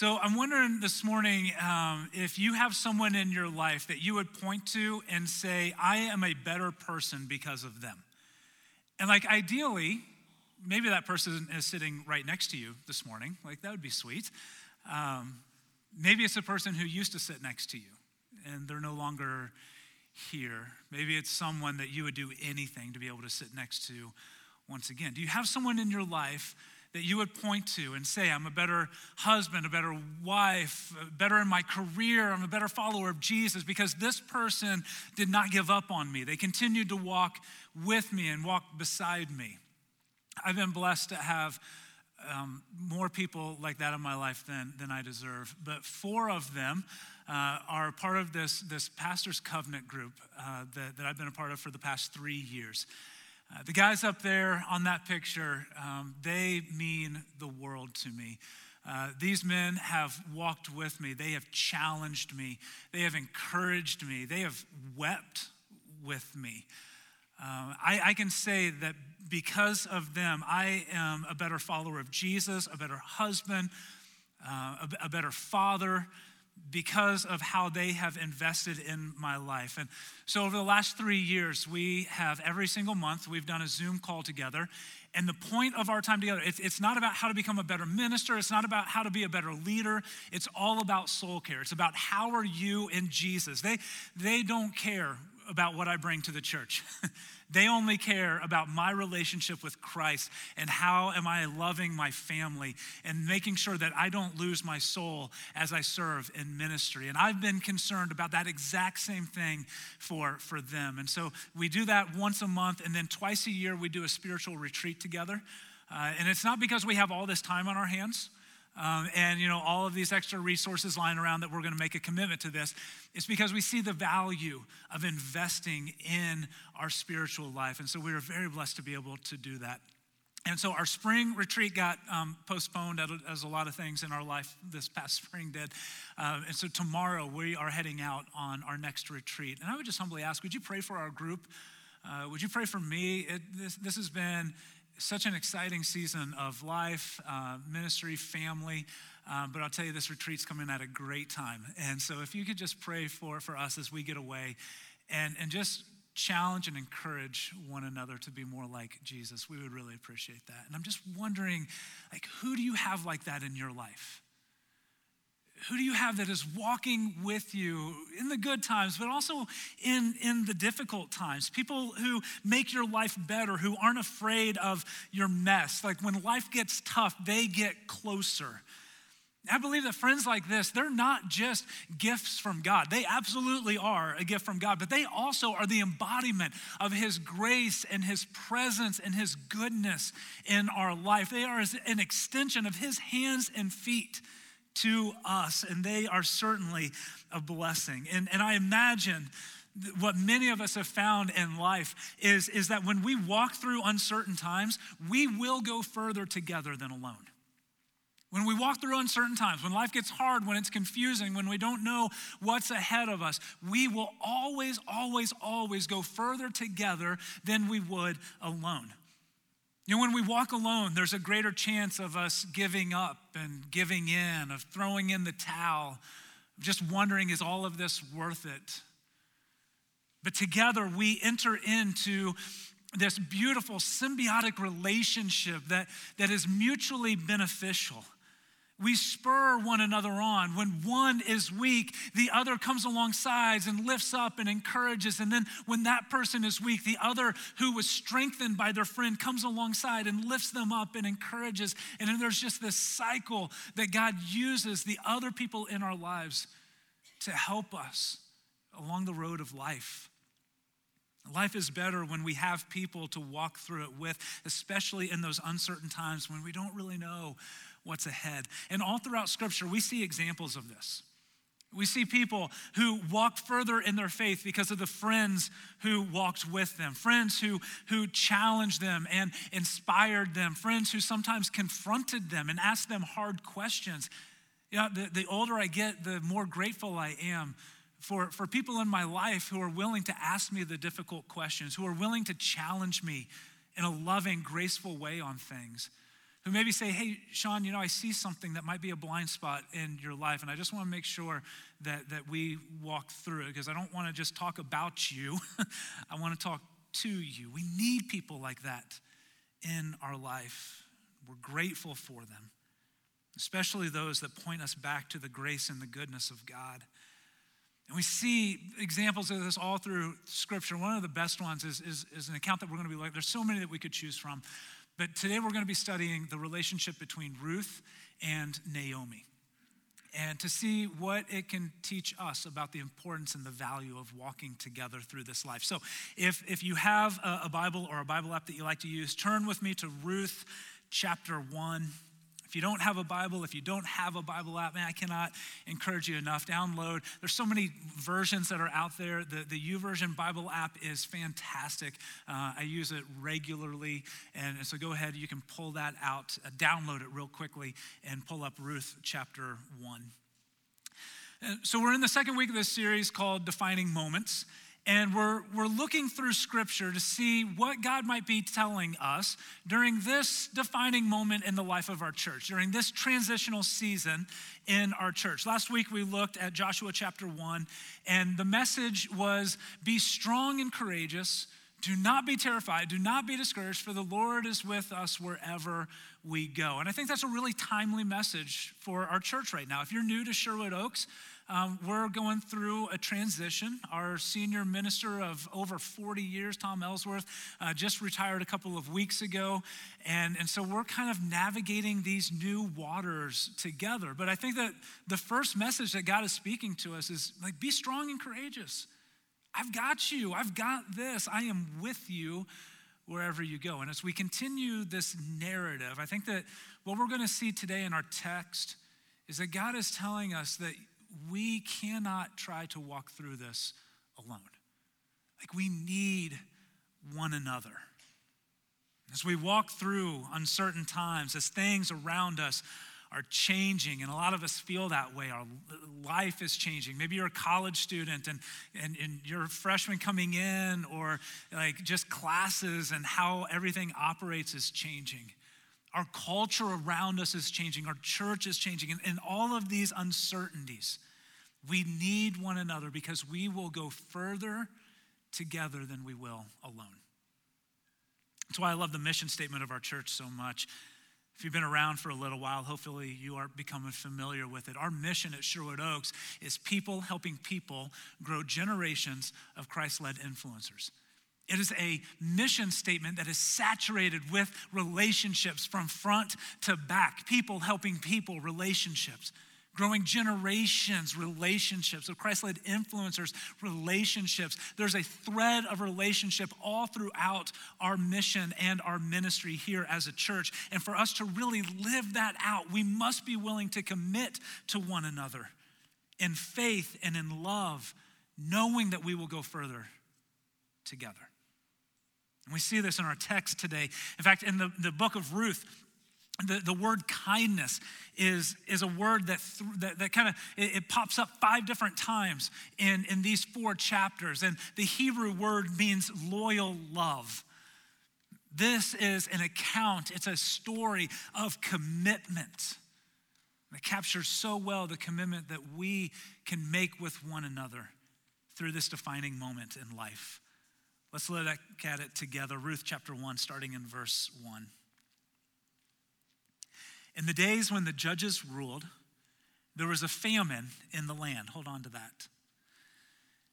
So I'm wondering this morning um, if you have someone in your life that you would point to and say, I am a better person because of them. And like ideally, maybe that person is sitting right next to you this morning. Like that would be sweet. Um, maybe it's a person who used to sit next to you and they're no longer here. Maybe it's someone that you would do anything to be able to sit next to once again. Do you have someone in your life that you would point to and say, I'm a better husband, a better wife, better in my career, I'm a better follower of Jesus because this person did not give up on me. They continued to walk with me and walk beside me. I've been blessed to have um, more people like that in my life than, than I deserve. But four of them uh, are part of this, this pastor's covenant group uh, that, that I've been a part of for the past three years. Uh, the guys up there on that picture, um, they mean the world to me. Uh, these men have walked with me. They have challenged me. They have encouraged me. They have wept with me. Uh, I, I, can say that because of them, I am a better follower of Jesus, a better husband, uh, a, a better father, because of how they have invested in my life. And so, over the last three years, we have every single month, we've done a Zoom call together. And the point of our time together, it's, not about how to become a better minister. It's not about how to be a better leader. It's all about soul care. It's about how are you in Jesus. They, they don't care about what I bring to the church. They only care about my relationship with Christ and how am I loving my family and making sure that I don't lose my soul as I serve in ministry. And I've been concerned about that exact same thing for, for them. And so we do that once a month, and then twice a year we do a spiritual retreat together. Uh, and it's not because we have all this time on our hands. Um, and you know all of these extra resources lying around that we're going to make a commitment to this it's because we see the value of investing in our spiritual life. And so we are very blessed to be able to do that. And so our spring retreat got um, postponed as a lot of things in our life this past spring did. Um, and so tomorrow we are heading out on our next retreat. And i would just humbly ask would you pray for our group? Uh, would you pray for me? It, this, this has been such an exciting season of life, uh, ministry, family. Uh, but I'll tell you, this retreat's coming at a great time. And so if you could just pray for, for us as we get away and, and just challenge and encourage one another to be more like Jesus, we would really appreciate that. And I'm just wondering, like, who do you have like that in your life? Who do you have that is walking with you in the good times, but also in, in the difficult times? People who make your life better, who aren't afraid of your mess. Like when life gets tough, they get closer. I believe that friends like this, they're not just gifts from God. They absolutely are a gift from God, but they also are the embodiment of His grace and His presence and His goodness in our life. They are an extension of His hands and feet to us, and they are certainly a blessing. And, and I imagine what many of us have found in life is, is that when we walk through uncertain times, we will go further together than alone. When we walk through uncertain times, when life gets hard, when it's confusing, when we don't know what's ahead of us, we will always, always, always go further together than we would alone. You know, when we walk alone, there's a greater chance of us giving up and giving in, of throwing in the towel, just wondering, is all of this worth it? But together we enter into this beautiful symbiotic relationship that, that is mutually beneficial. We spur one another on. When one is weak, the other comes alongside and lifts up and encourages. And then when that person is weak, the other who was strengthened by their friend comes alongside and lifts them up and encourages. And then there's just this cycle that God uses the other people in our lives to help us along the road of life. Life is better when we have people to walk through it with, especially in those uncertain times when we don't really know what's ahead. And all throughout Scripture, we see examples of this. We see people who walked further in their faith because of the friends who walked with them, friends who, who challenged them and inspired them, friends who sometimes confronted them and asked them hard questions. You know, the, the older I get, the more grateful I am for, for people in my life who are willing to ask me the difficult questions, who are willing to challenge me in a loving, graceful way on things. Who maybe say, Hey, Sean, you know, I see something that might be a blind spot in your life, and I just want to make sure that, that we walk through it because I don't want to just talk about you, I want to talk to you. We need people like that in our life. We're grateful for them, especially those that point us back to the grace and the goodness of God. And we see examples of this all through Scripture. One of the best ones is, is, is an account that we're going to be like, there's so many that we could choose from. But today we're going to be studying the relationship between Ruth and Naomi and to see what it can teach us about the importance and the value of walking together through this life. So, if, if you have a, a Bible or a Bible app that you like to use, turn with me to Ruth chapter 1. If you don't have a Bible, if you don't have a Bible app, man, I cannot encourage you enough. Download. There's so many versions that are out there. The, the YouVersion Bible app is fantastic. Uh, I use it regularly. And so go ahead, you can pull that out, uh, download it real quickly, and pull up Ruth chapter 1. Uh, so we're in the second week of this series called Defining Moments. And we're, we're looking through scripture to see what God might be telling us during this defining moment in the life of our church, during this transitional season in our church. Last week we looked at Joshua chapter 1, and the message was be strong and courageous. Do not be terrified. Do not be discouraged, for the Lord is with us wherever we go. And I think that's a really timely message for our church right now. If you're new to Sherwood Oaks, um, we're going through a transition. Our senior minister of over 40 years, Tom Ellsworth, uh, just retired a couple of weeks ago. And, and so we're kind of navigating these new waters together. But I think that the first message that God is speaking to us is like, be strong and courageous. I've got you. I've got this. I am with you wherever you go. And as we continue this narrative, I think that what we're going to see today in our text is that God is telling us that we cannot try to walk through this alone. Like, we need one another. As we walk through uncertain times, as things around us are changing, and a lot of us feel that way. Our life is changing. Maybe you're a college student and, and, and you're a freshman coming in, or like just classes and how everything operates is changing. Our culture around us is changing, our church is changing, and, and all of these uncertainties. We need one another because we will go further together than we will alone. That's why I love the mission statement of our church so much. If you've been around for a little while, hopefully you are becoming familiar with it. Our mission at Sherwood Oaks is people helping people grow generations of Christ led influencers. It is a mission statement that is saturated with relationships from front to back, people helping people, relationships, growing generations, relationships, of Christ led influencers, relationships. There's a thread of relationship all throughout our mission and our ministry here as a church. And for us to really live that out, we must be willing to commit to one another in faith and in love, knowing that we will go further together. We see this in our text today. In fact, in the, the book of Ruth, the, the word kindness is, is a word that, th- that, that kind of it, it, pops up five different times in, in these four chapters. And the hebrew word means loyal love. This is an account it's a story of commitment. That captures so well the commitment that we can make with one another through this defining moment in life Let's look at it together. Ruth chapter 1, starting in verse 1. In the days when the judges ruled, there was a famine in the land. Hold on to that.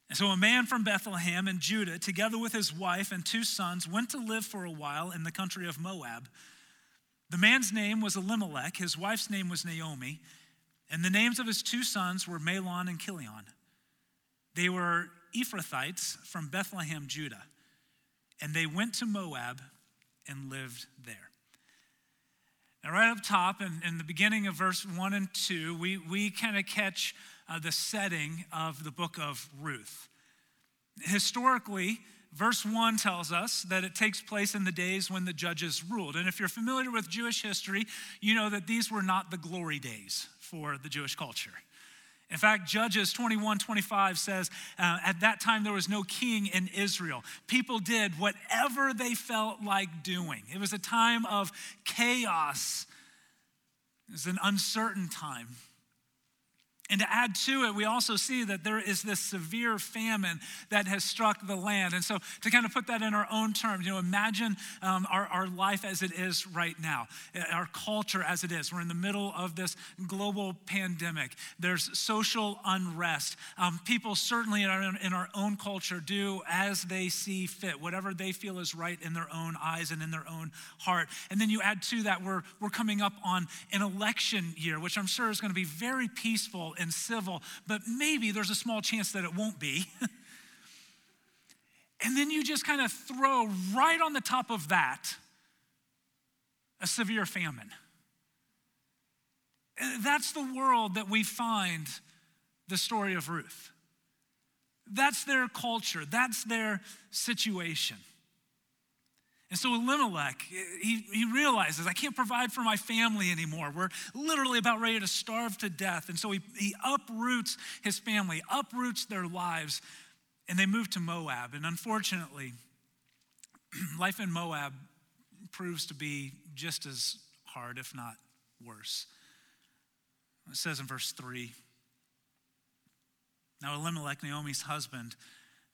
And so a man from Bethlehem in Judah, together with his wife and two sons, went to live for a while in the country of Moab. The man's name was Elimelech, his wife's name was Naomi, and the names of his two sons were Mahlon and Chilion. They were Ephrathites from Bethlehem, Judah, and they went to Moab and lived there. Now, right up top, in, in the beginning of verse 1 and 2, we, we kind of catch uh, the setting of the book of Ruth. Historically, verse 1 tells us that it takes place in the days when the judges ruled. And if you're familiar with Jewish history, you know that these were not the glory days for the Jewish culture. In fact, Judges 21 25 says, uh, At that time there was no king in Israel. People did whatever they felt like doing. It was a time of chaos, it was an uncertain time. And to add to it, we also see that there is this severe famine that has struck the land. And so, to kind of put that in our own terms, you know, imagine um, our, our life as it is right now, our culture as it is. We're in the middle of this global pandemic, there's social unrest. Um, people, certainly in our, in our own culture, do as they see fit, whatever they feel is right in their own eyes and in their own heart. And then you add to that, we're, we're coming up on an election year, which I'm sure is going to be very peaceful and civil, but maybe there's a small chance that it won't be. and then you just kind of throw right on the top of that a severe famine. That's the world that we find the story of Ruth. That's their culture, that's their situation. And so Elimelech, he, he realizes, I can't provide for my family anymore. We're literally about ready to starve to death. And so he, he uproots his family, uproots their lives, and they move to Moab. And unfortunately, life in Moab proves to be just as hard, if not worse. It says in verse 3 Now Elimelech, Naomi's husband,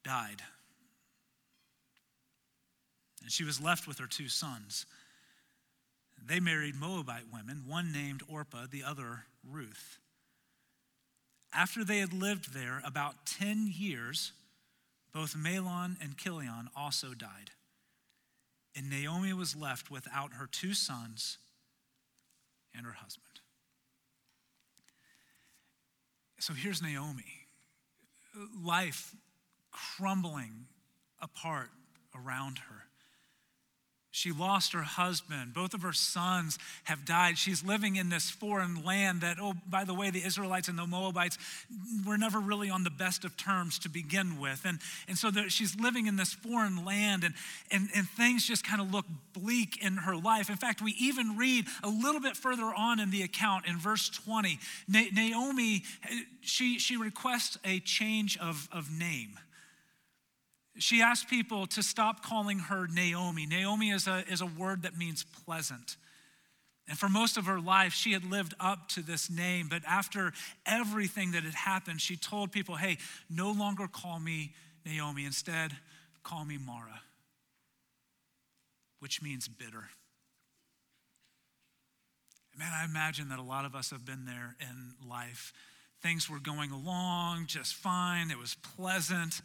died and she was left with her two sons. They married Moabite women, one named Orpah, the other Ruth. After they had lived there about 10 years, both Mahlon and Chilion also died. And Naomi was left without her two sons and her husband. So here's Naomi, life crumbling apart around her. She lost her husband. Both of her sons have died. She's living in this foreign land that, oh, by the way, the Israelites and the Moabites were never really on the best of terms to begin with. And, and so she's living in this foreign land, and, and, and things just kind of look bleak in her life. In fact, we even read a little bit further on in the account in verse 20. Naomi, she, she requests a change of, of name. She asked people to stop calling her Naomi. Naomi is a, is a word that means pleasant. And for most of her life, she had lived up to this name. But after everything that had happened, she told people, hey, no longer call me Naomi. Instead, call me Mara, which means bitter. Man, I imagine that a lot of us have been there in life. Things were going along just fine, it was pleasant.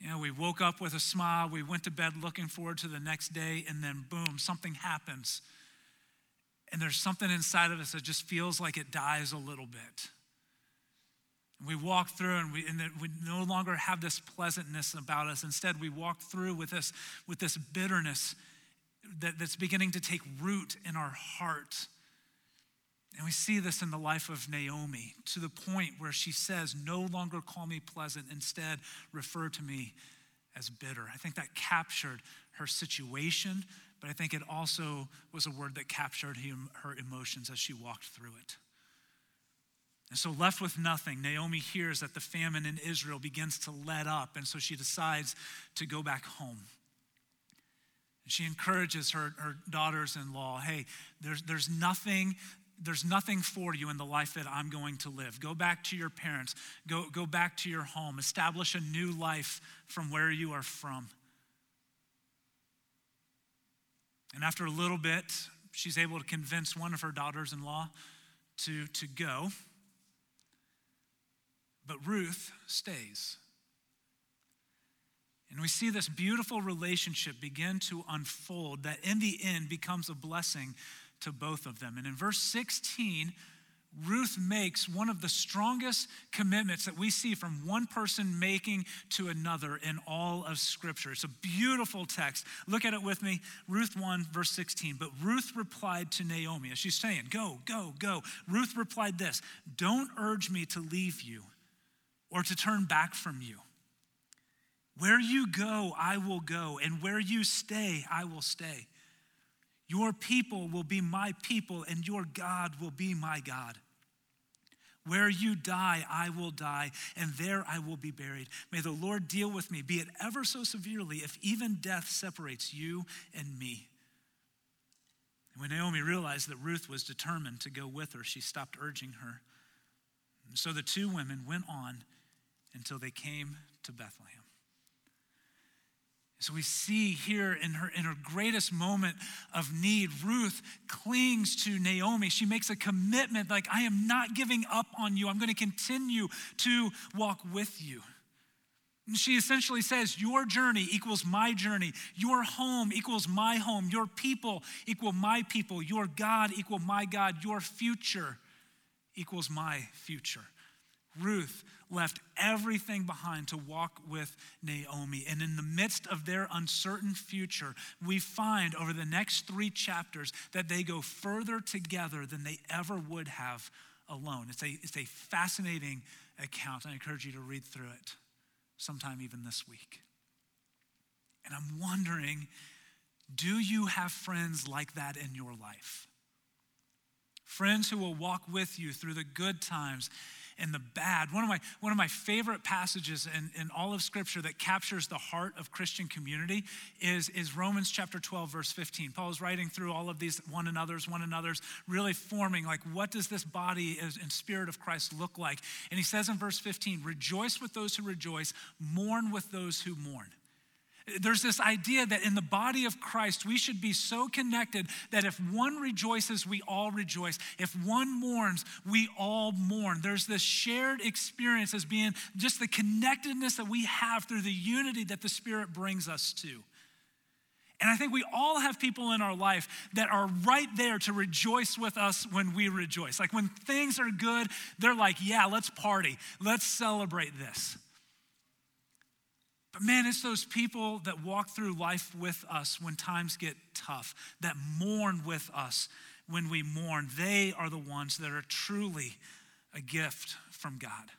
You know, we woke up with a smile, we went to bed looking forward to the next day, and then boom, something happens. And there's something inside of us that just feels like it dies a little bit. And We walk through and we, and we no longer have this pleasantness about us. Instead, we walk through with this, with this bitterness that, that's beginning to take root in our heart. And we see this in the life of Naomi to the point where she says, No longer call me pleasant, instead, refer to me as bitter. I think that captured her situation, but I think it also was a word that captured her emotions as she walked through it. And so, left with nothing, Naomi hears that the famine in Israel begins to let up, and so she decides to go back home. She encourages her, her daughters in law hey, there's, there's nothing there's nothing for you in the life that I'm going to live. Go back to your parents, go, go back to your home, establish a new life from where you are from. And after a little bit, she's able to convince one of her daughters in law to, to go. But Ruth stays. And we see this beautiful relationship begin to unfold that in the end becomes a blessing to both of them. And in verse 16, Ruth makes one of the strongest commitments that we see from one person making to another in all of Scripture. It's a beautiful text. Look at it with me. Ruth 1, verse 16. But Ruth replied to Naomi, as she's saying, Go, go, go. Ruth replied this Don't urge me to leave you or to turn back from you. Where you go, I will go, and where you stay, I will stay. Your people will be my people, and your God will be my God. Where you die, I will die, and there I will be buried. May the Lord deal with me, be it ever so severely, if even death separates you and me. And when Naomi realized that Ruth was determined to go with her, she stopped urging her. And so the two women went on until they came to Bethlehem. So we see here in her, in her greatest moment of need, Ruth clings to Naomi. She makes a commitment like, I am not giving up on you. I'm going to continue to walk with you. And she essentially says, Your journey equals my journey. Your home equals my home. Your people equal my people. Your God equal my God. Your future equals my future. Ruth left everything behind to walk with Naomi. And in the midst of their uncertain future, we find over the next three chapters that they go further together than they ever would have alone. It's a, it's a fascinating account. I encourage you to read through it sometime even this week. And I'm wondering do you have friends like that in your life? Friends who will walk with you through the good times and the bad. One of my, one of my favorite passages in, in all of Scripture that captures the heart of Christian community is, is Romans chapter 12, verse 15. Paul is writing through all of these one another's, one another's, really forming like what does this body and spirit of Christ look like? And he says in verse 15, rejoice with those who rejoice, mourn with those who mourn. There's this idea that in the body of Christ, we should be so connected that if one rejoices, we all rejoice. If one mourns, we all mourn. There's this shared experience as being just the connectedness that we have through the unity that the Spirit brings us to. And I think we all have people in our life that are right there to rejoice with us when we rejoice. Like when things are good, they're like, yeah, let's party, let's celebrate this. But man, it's those people that walk through life with us when times get tough, that mourn with us when we mourn. They are the ones that are truly a gift from God.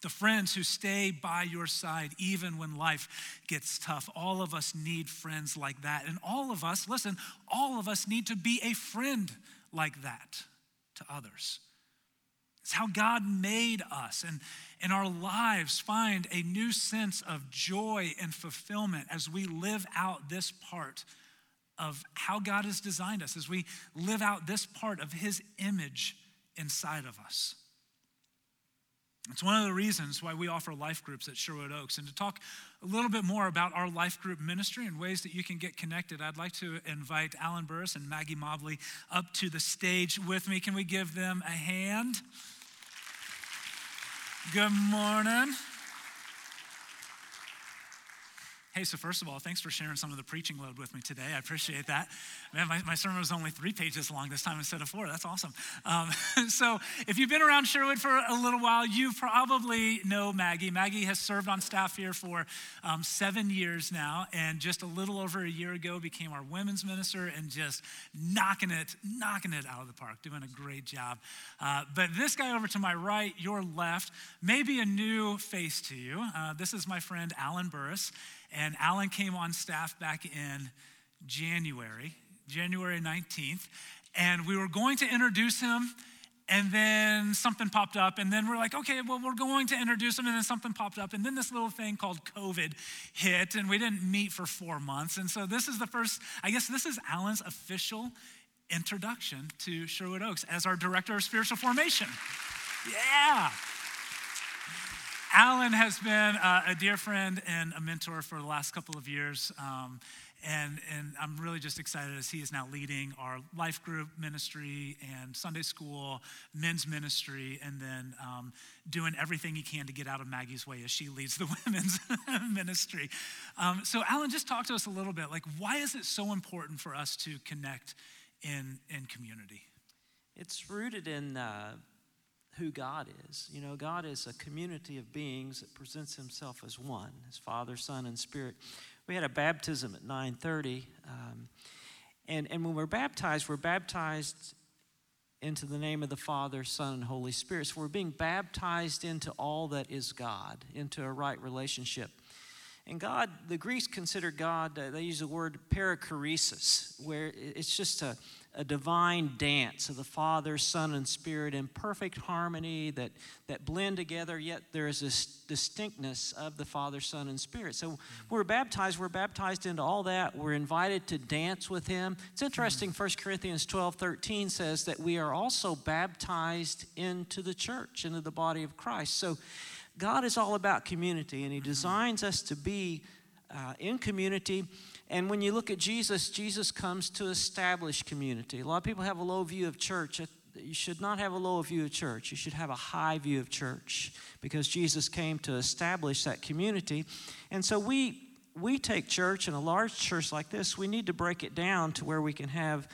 The friends who stay by your side even when life gets tough. All of us need friends like that. And all of us, listen, all of us need to be a friend like that to others. It's how God made us. And, and our lives find a new sense of joy and fulfillment as we live out this part of how God has designed us, as we live out this part of His image inside of us. It's one of the reasons why we offer life groups at Sherwood Oaks. And to talk a little bit more about our life group ministry and ways that you can get connected, I'd like to invite Alan Burris and Maggie Mobley up to the stage with me. Can we give them a hand? Good morning. Hey, so first of all, thanks for sharing some of the preaching load with me today. I appreciate that. Man, my, my sermon was only three pages long this time instead of four. That's awesome. Um, so, if you've been around Sherwood for a little while, you probably know Maggie. Maggie has served on staff here for um, seven years now, and just a little over a year ago became our women's minister and just knocking it, knocking it out of the park, doing a great job. Uh, but this guy over to my right, your left, may be a new face to you. Uh, this is my friend Alan Burris. And Alan came on staff back in January, January 19th. And we were going to introduce him, and then something popped up. And then we're like, okay, well, we're going to introduce him. And then something popped up. And then this little thing called COVID hit, and we didn't meet for four months. And so this is the first, I guess this is Alan's official introduction to Sherwood Oaks as our director of spiritual formation. Yeah. Alan has been uh, a dear friend and a mentor for the last couple of years. Um, and, and I'm really just excited as he is now leading our life group ministry and Sunday school, men's ministry, and then um, doing everything he can to get out of Maggie's way as she leads the women's ministry. Um, so, Alan, just talk to us a little bit. Like, why is it so important for us to connect in, in community? It's rooted in uh, who God is. You know, God is a community of beings that presents himself as one, as Father, Son, and Spirit. We had a baptism at 9.30, um, and, and when we're baptized, we're baptized into the name of the Father, Son, and Holy Spirit. So we're being baptized into all that is God, into a right relationship. And God, the Greeks considered God, uh, they use the word perichoresis, where it's just a, a divine dance of the Father, Son, and Spirit in perfect harmony that, that blend together, yet there is this distinctness of the Father, Son, and Spirit. So we're baptized, we're baptized into all that. We're invited to dance with Him. It's interesting, 1 Corinthians 12 13 says that we are also baptized into the church, into the body of Christ. So God is all about community, and He designs us to be uh, in community. And when you look at Jesus, Jesus comes to establish community. A lot of people have a low view of church. You should not have a low view of church. You should have a high view of church because Jesus came to establish that community. And so we we take church in a large church like this, we need to break it down to where we can have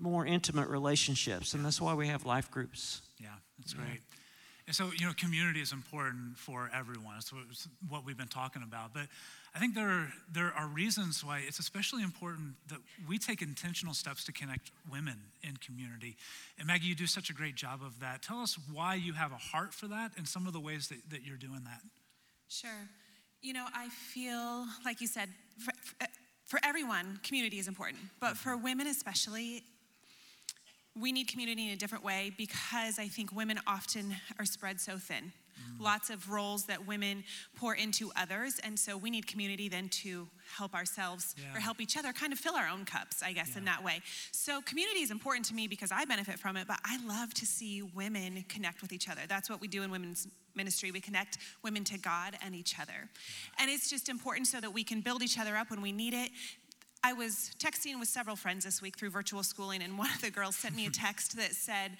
more intimate relationships. And that's why we have life groups. Yeah, that's yeah. great. And so, you know, community is important for everyone. It's what we've been talking about. But I think there are, there are reasons why it's especially important that we take intentional steps to connect women in community. And Maggie, you do such a great job of that. Tell us why you have a heart for that and some of the ways that, that you're doing that. Sure. You know, I feel, like you said, for, for everyone, community is important. But for mm-hmm. women especially, we need community in a different way because I think women often are spread so thin. Mm. Lots of roles that women pour into others, and so we need community then to help ourselves yeah. or help each other kind of fill our own cups, I guess, yeah. in that way. So, community is important to me because I benefit from it, but I love to see women connect with each other. That's what we do in women's ministry. We connect women to God and each other. And it's just important so that we can build each other up when we need it. I was texting with several friends this week through virtual schooling, and one of the girls sent me a text that said,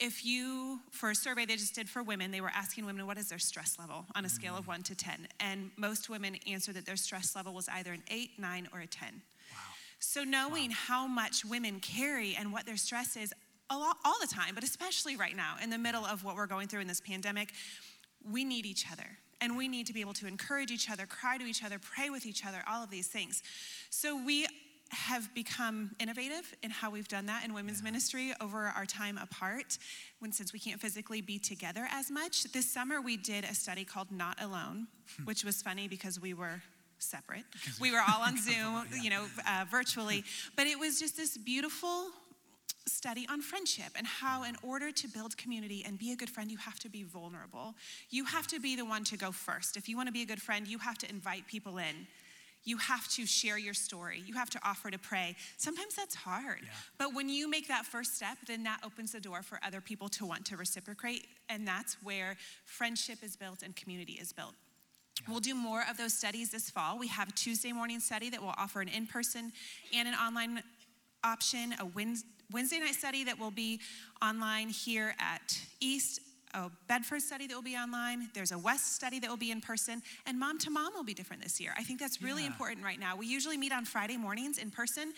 if you, for a survey they just did for women, they were asking women what is their stress level on a scale of mm-hmm. one to 10. And most women answered that their stress level was either an eight, nine, or a 10. Wow. So knowing wow. how much women carry and what their stress is a lot, all the time, but especially right now in the middle of what we're going through in this pandemic, we need each other. And we need to be able to encourage each other, cry to each other, pray with each other, all of these things. So we have become innovative in how we've done that in women's yeah. ministry over our time apart when since we can't physically be together as much this summer we did a study called not alone hmm. which was funny because we were separate we were all on zoom yeah. you know uh, virtually but it was just this beautiful study on friendship and how, in order to build community and be a good friend, you have to be vulnerable. You have to be the one to go first. If you want to be a good friend, you have to invite people in. You have to share your story. You have to offer to pray. Sometimes that's hard. Yeah. But when you make that first step, then that opens the door for other people to want to reciprocate. And that's where friendship is built and community is built. Yeah. We'll do more of those studies this fall. We have a Tuesday morning study that will offer an in person and an online option, a Wednesday Wednesday night study that will be online here at East, a Bedford study that will be online. There's a West study that will be in person, and Mom to Mom will be different this year. I think that's really yeah. important right now. We usually meet on Friday mornings in person.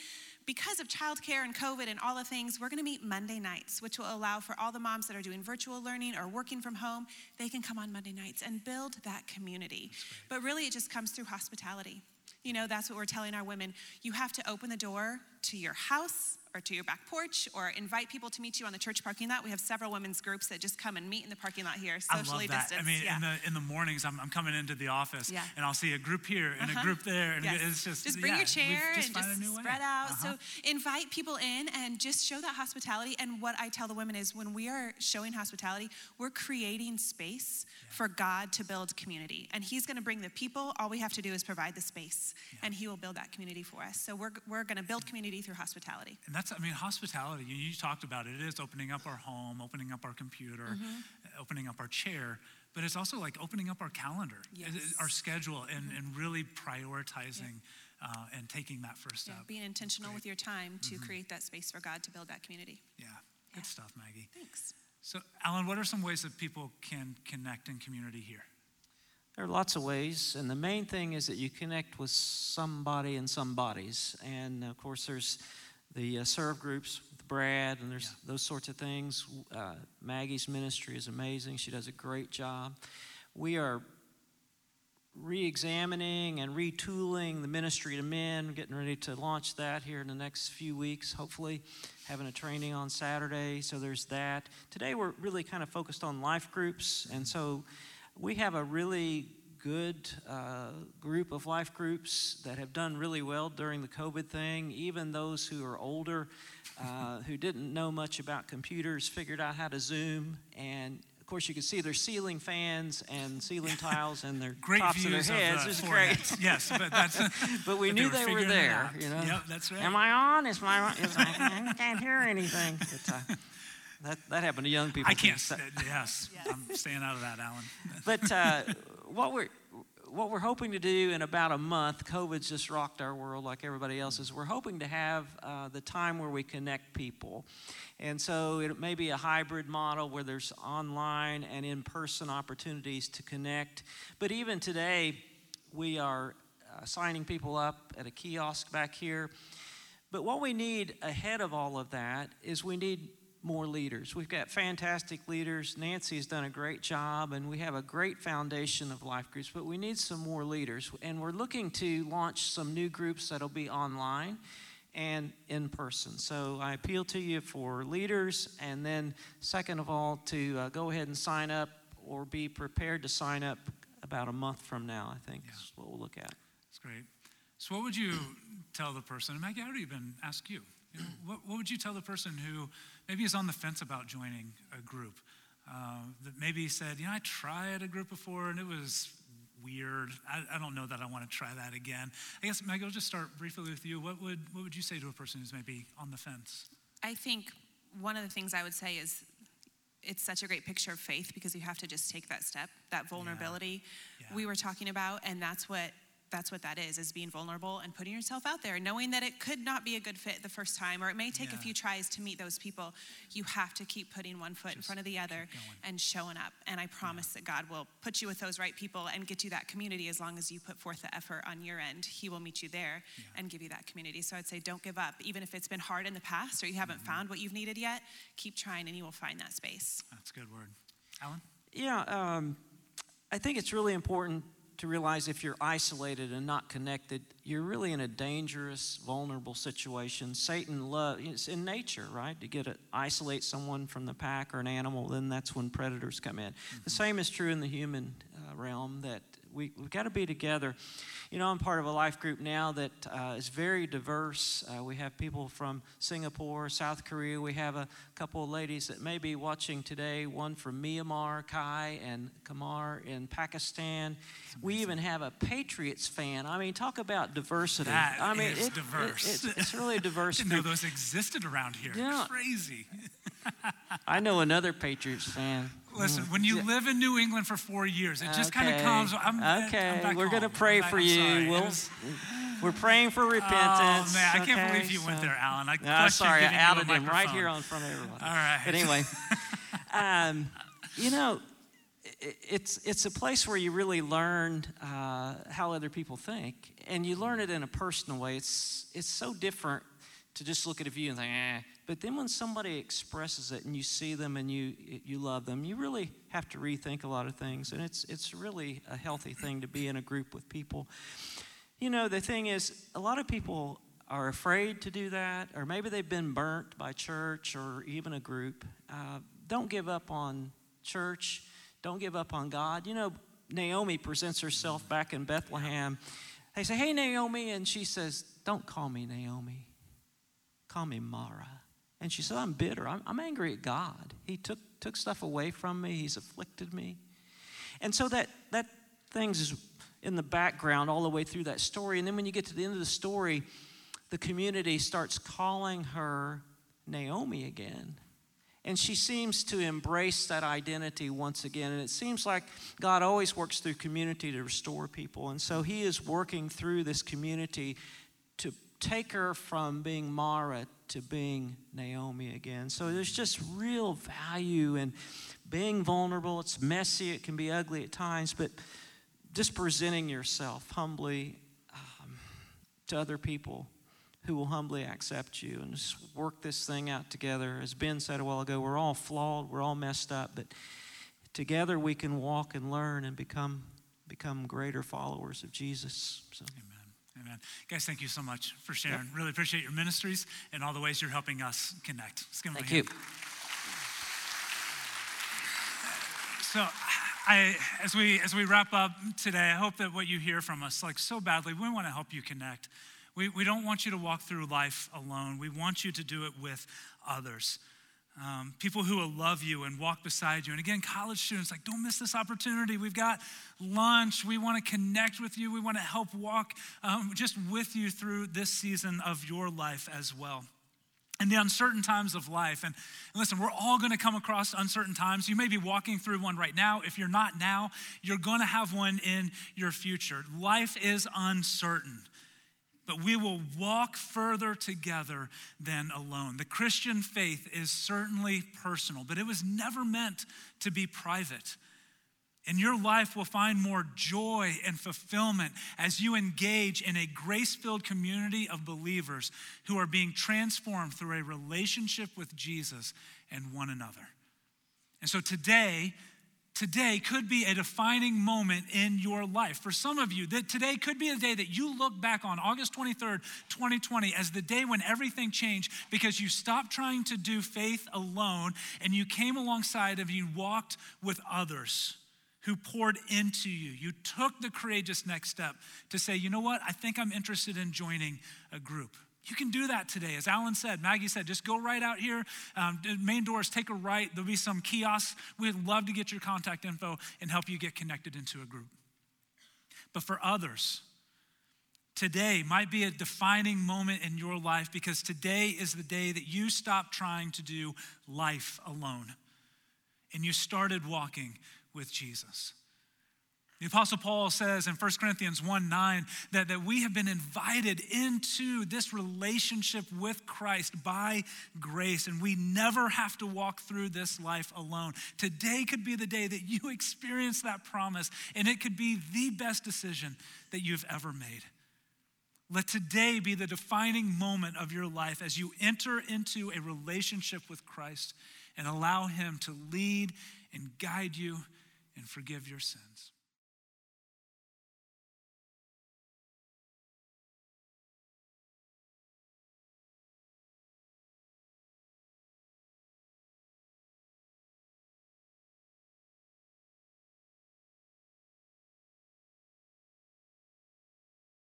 Because of childcare and COVID and all the things, we're going to meet Monday nights, which will allow for all the moms that are doing virtual learning or working from home, they can come on Monday nights and build that community. But really, it just comes through hospitality. You know, that's what we're telling our women. You have to open the door to your house or to your back porch or invite people to meet you on the church parking lot. We have several women's groups that just come and meet in the parking lot here, socially I love that. I mean, yeah. in, the, in the mornings, I'm, I'm coming into the office yeah. and I'll see a group here and uh-huh. a group there. And yes. it's just, just bring yeah, your chair just and just spread out. Uh-huh. So invite people in and just show that hospitality. And what I tell the women is when we are showing hospitality, we're creating space for God to build community. And He's going to bring the people. All we have to do is provide the space, and He will build that community for us. So we're, we're going to build community through hospitality. And that's, I mean, hospitality, you, you talked about it. It is opening up our home, opening up our computer, mm-hmm. opening up our chair. But it's also like opening up our calendar, yes. our schedule, and, mm-hmm. and really prioritizing yeah. uh, and taking that first step. Yeah, being intentional with your time to mm-hmm. create that space for God to build that community. Yeah, good stuff, Maggie. Thanks. So, Alan, what are some ways that people can connect in community here? There are lots of ways, and the main thing is that you connect with somebody and some bodies. And of course, there's the uh, serve groups with Brad, and there's yeah. those sorts of things. Uh, Maggie's ministry is amazing, she does a great job. We are re examining and retooling the ministry to men, getting ready to launch that here in the next few weeks, hopefully, having a training on Saturday. So there's that. Today we're really kind of focused on life groups, and so we have a really good uh, group of life groups that have done really well during the COVID thing. Even those who are older, uh, who didn't know much about computers, figured out how to Zoom. And of course, you can see their ceiling fans and ceiling tiles and their Great tops of their heads. of the great. Yes, but that's. But we but knew were they were there, you know. Yep, that's right. Am I on? Is my is I, I can't hear anything. But, uh, that that happened to young people. I can't. So- st- yes, I'm staying out of that, Alan. but uh, what we're what we're hoping to do in about a month, COVID's just rocked our world like everybody else's. We're hoping to have uh, the time where we connect people, and so it may be a hybrid model where there's online and in-person opportunities to connect. But even today, we are uh, signing people up at a kiosk back here. But what we need ahead of all of that is we need more leaders. We've got fantastic leaders. Nancy has done a great job, and we have a great foundation of life groups, but we need some more leaders. And we're looking to launch some new groups that'll be online and in person. So I appeal to you for leaders, and then, second of all, to uh, go ahead and sign up or be prepared to sign up about a month from now, I think is what we'll look at. That's great. So, what would you tell the person? And Maggie, I would even ask you. you know, what, what would you tell the person who maybe is on the fence about joining a group? Uh, that maybe said, you know, I tried a group before and it was weird. I, I don't know that I want to try that again. I guess Maggie, I'll just start briefly with you. What would what would you say to a person who's maybe on the fence? I think one of the things I would say is it's such a great picture of faith because you have to just take that step, that vulnerability Yeah. we were talking about, and that's what that's what that is is being vulnerable and putting yourself out there knowing that it could not be a good fit the first time or it may take a few tries to meet those people. You have to keep putting one foot in front of the other and showing up. And i promise that god will put you with those right people and get you that community as long as you put forth the effort on your end. He will meet you there Yeah. and give you that community. So i'd say don't give up. Even if it's been hard in the past or you haven't Mm-hmm. found what you've needed yet keep trying and you will find that space. That's a good word. Alan? Yeah, um, I think it's really important to realize if you're isolated and not connected, you're really in a dangerous, vulnerable situation. Satan loves, it's in nature, right? To get to isolate someone from the pack or an animal, then that's when predators come in. The same is true in the human uh, realm that we, we've got to be together. You know, I'm part of a life group now that uh, is very diverse. Uh, we have people from Singapore, South Korea. We have a couple of ladies that may be watching today, one from Myanmar, Kai, and Kamar in Pakistan. We even have a Patriots fan. I mean, talk about diversity. That I mean, is it- it- diverse. it's, it's really diverse Didn't know those existed around here. Yeah. Crazy. I know another Patriots fan. Listen, when you live in New England for four years, it just kind of comes. I'm, I'm okay, back we're gonna pray back- for you. We'll, we're praying for Oh repentance. man, I can't believe you went there, Alan. I questioned sorry, I giving you a outed him right here on front of everyone. All right. But anyway, um, you know, it's it's a place where you really learn uh, how other people think, and you learn it in a personal way. It's it's so different to just look at a view and think, eh. But then when somebody expresses it and you see them and you you love them, you really have to rethink a lot of things, and it's it's really a healthy thing to be in a group with people. You know, the thing is, a lot of people are afraid to do that, or maybe they've been burnt by church or even a group. Uh, don't give up on church. Don't give up on God. You know, Naomi presents herself back in Bethlehem. They say, Hey, Naomi. And she says, Don't call me Naomi. Call me Mara. And she said, I'm bitter. I'm, I'm angry at God. He took, took stuff away from me, He's afflicted me. And so that, that thing's is in the background all the way through that story. And then when you get to the end of the story, the community starts calling her Naomi again. And she seems to embrace that identity once again. And it seems like God always works through community to restore people. And so he is working through this community to take her from being Mara to being Naomi again. So there's just real value in being vulnerable. It's messy, it can be ugly at times, but just presenting yourself humbly um, to other people who will humbly accept you and just work this thing out together. As Ben said a while ago, we're all flawed, we're all messed up, but together we can walk and learn and become become greater followers of Jesus. So. Amen. Amen. Guys, thank you so much for sharing. Really appreciate your ministries and all the ways you're helping us connect. Let's give them a Thank you. hand. So I, as we as we wrap up today, I hope that what you hear from us, like so badly, we want to help you connect. We, we don't want you to walk through life alone. We want you to do it with others. Um, people who will love you and walk beside you. And again, college students, like, don't miss this opportunity. We've got lunch. We want to connect with you. We want to help walk um, just with you through this season of your life as well. And the uncertain times of life. And listen, we're all going to come across uncertain times. You may be walking through one right now. If you're not now, you're going to have one in your future. Life is uncertain but we will walk further together than alone. The Christian faith is certainly personal, but it was never meant to be private. And your life will find more joy and fulfillment as you engage in a grace filled community of believers who are being transformed through a relationship with Jesus and one another. And so today, today could be a defining moment in your life. For some of you, that today could be a day that you look back on August 23rd, 2020 as the day when everything changed because you stopped trying to do faith alone and you came alongside of you walked with others who poured into you. You took the courageous next step to say, "You know what? I think I'm interested in joining a group." You can do that today. As Alan said, Maggie said, just go right out here. Um, main doors, take a right. There'll be some kiosks. We'd love to get your contact info and help you get connected into a group. But for others, today might be a defining moment in your life because today is the day that you stop trying to do life alone and you started walking with Jesus. The Apostle Paul says in 1 Corinthians 1 9 that, that we have been invited into this relationship with Christ by grace, and we never have to walk through this life alone. Today could be the day that you experience that promise, and it could be the best decision that you've ever made. Let today be the defining moment of your life as you enter into a relationship with Christ and allow Him to lead and guide you and forgive your sins.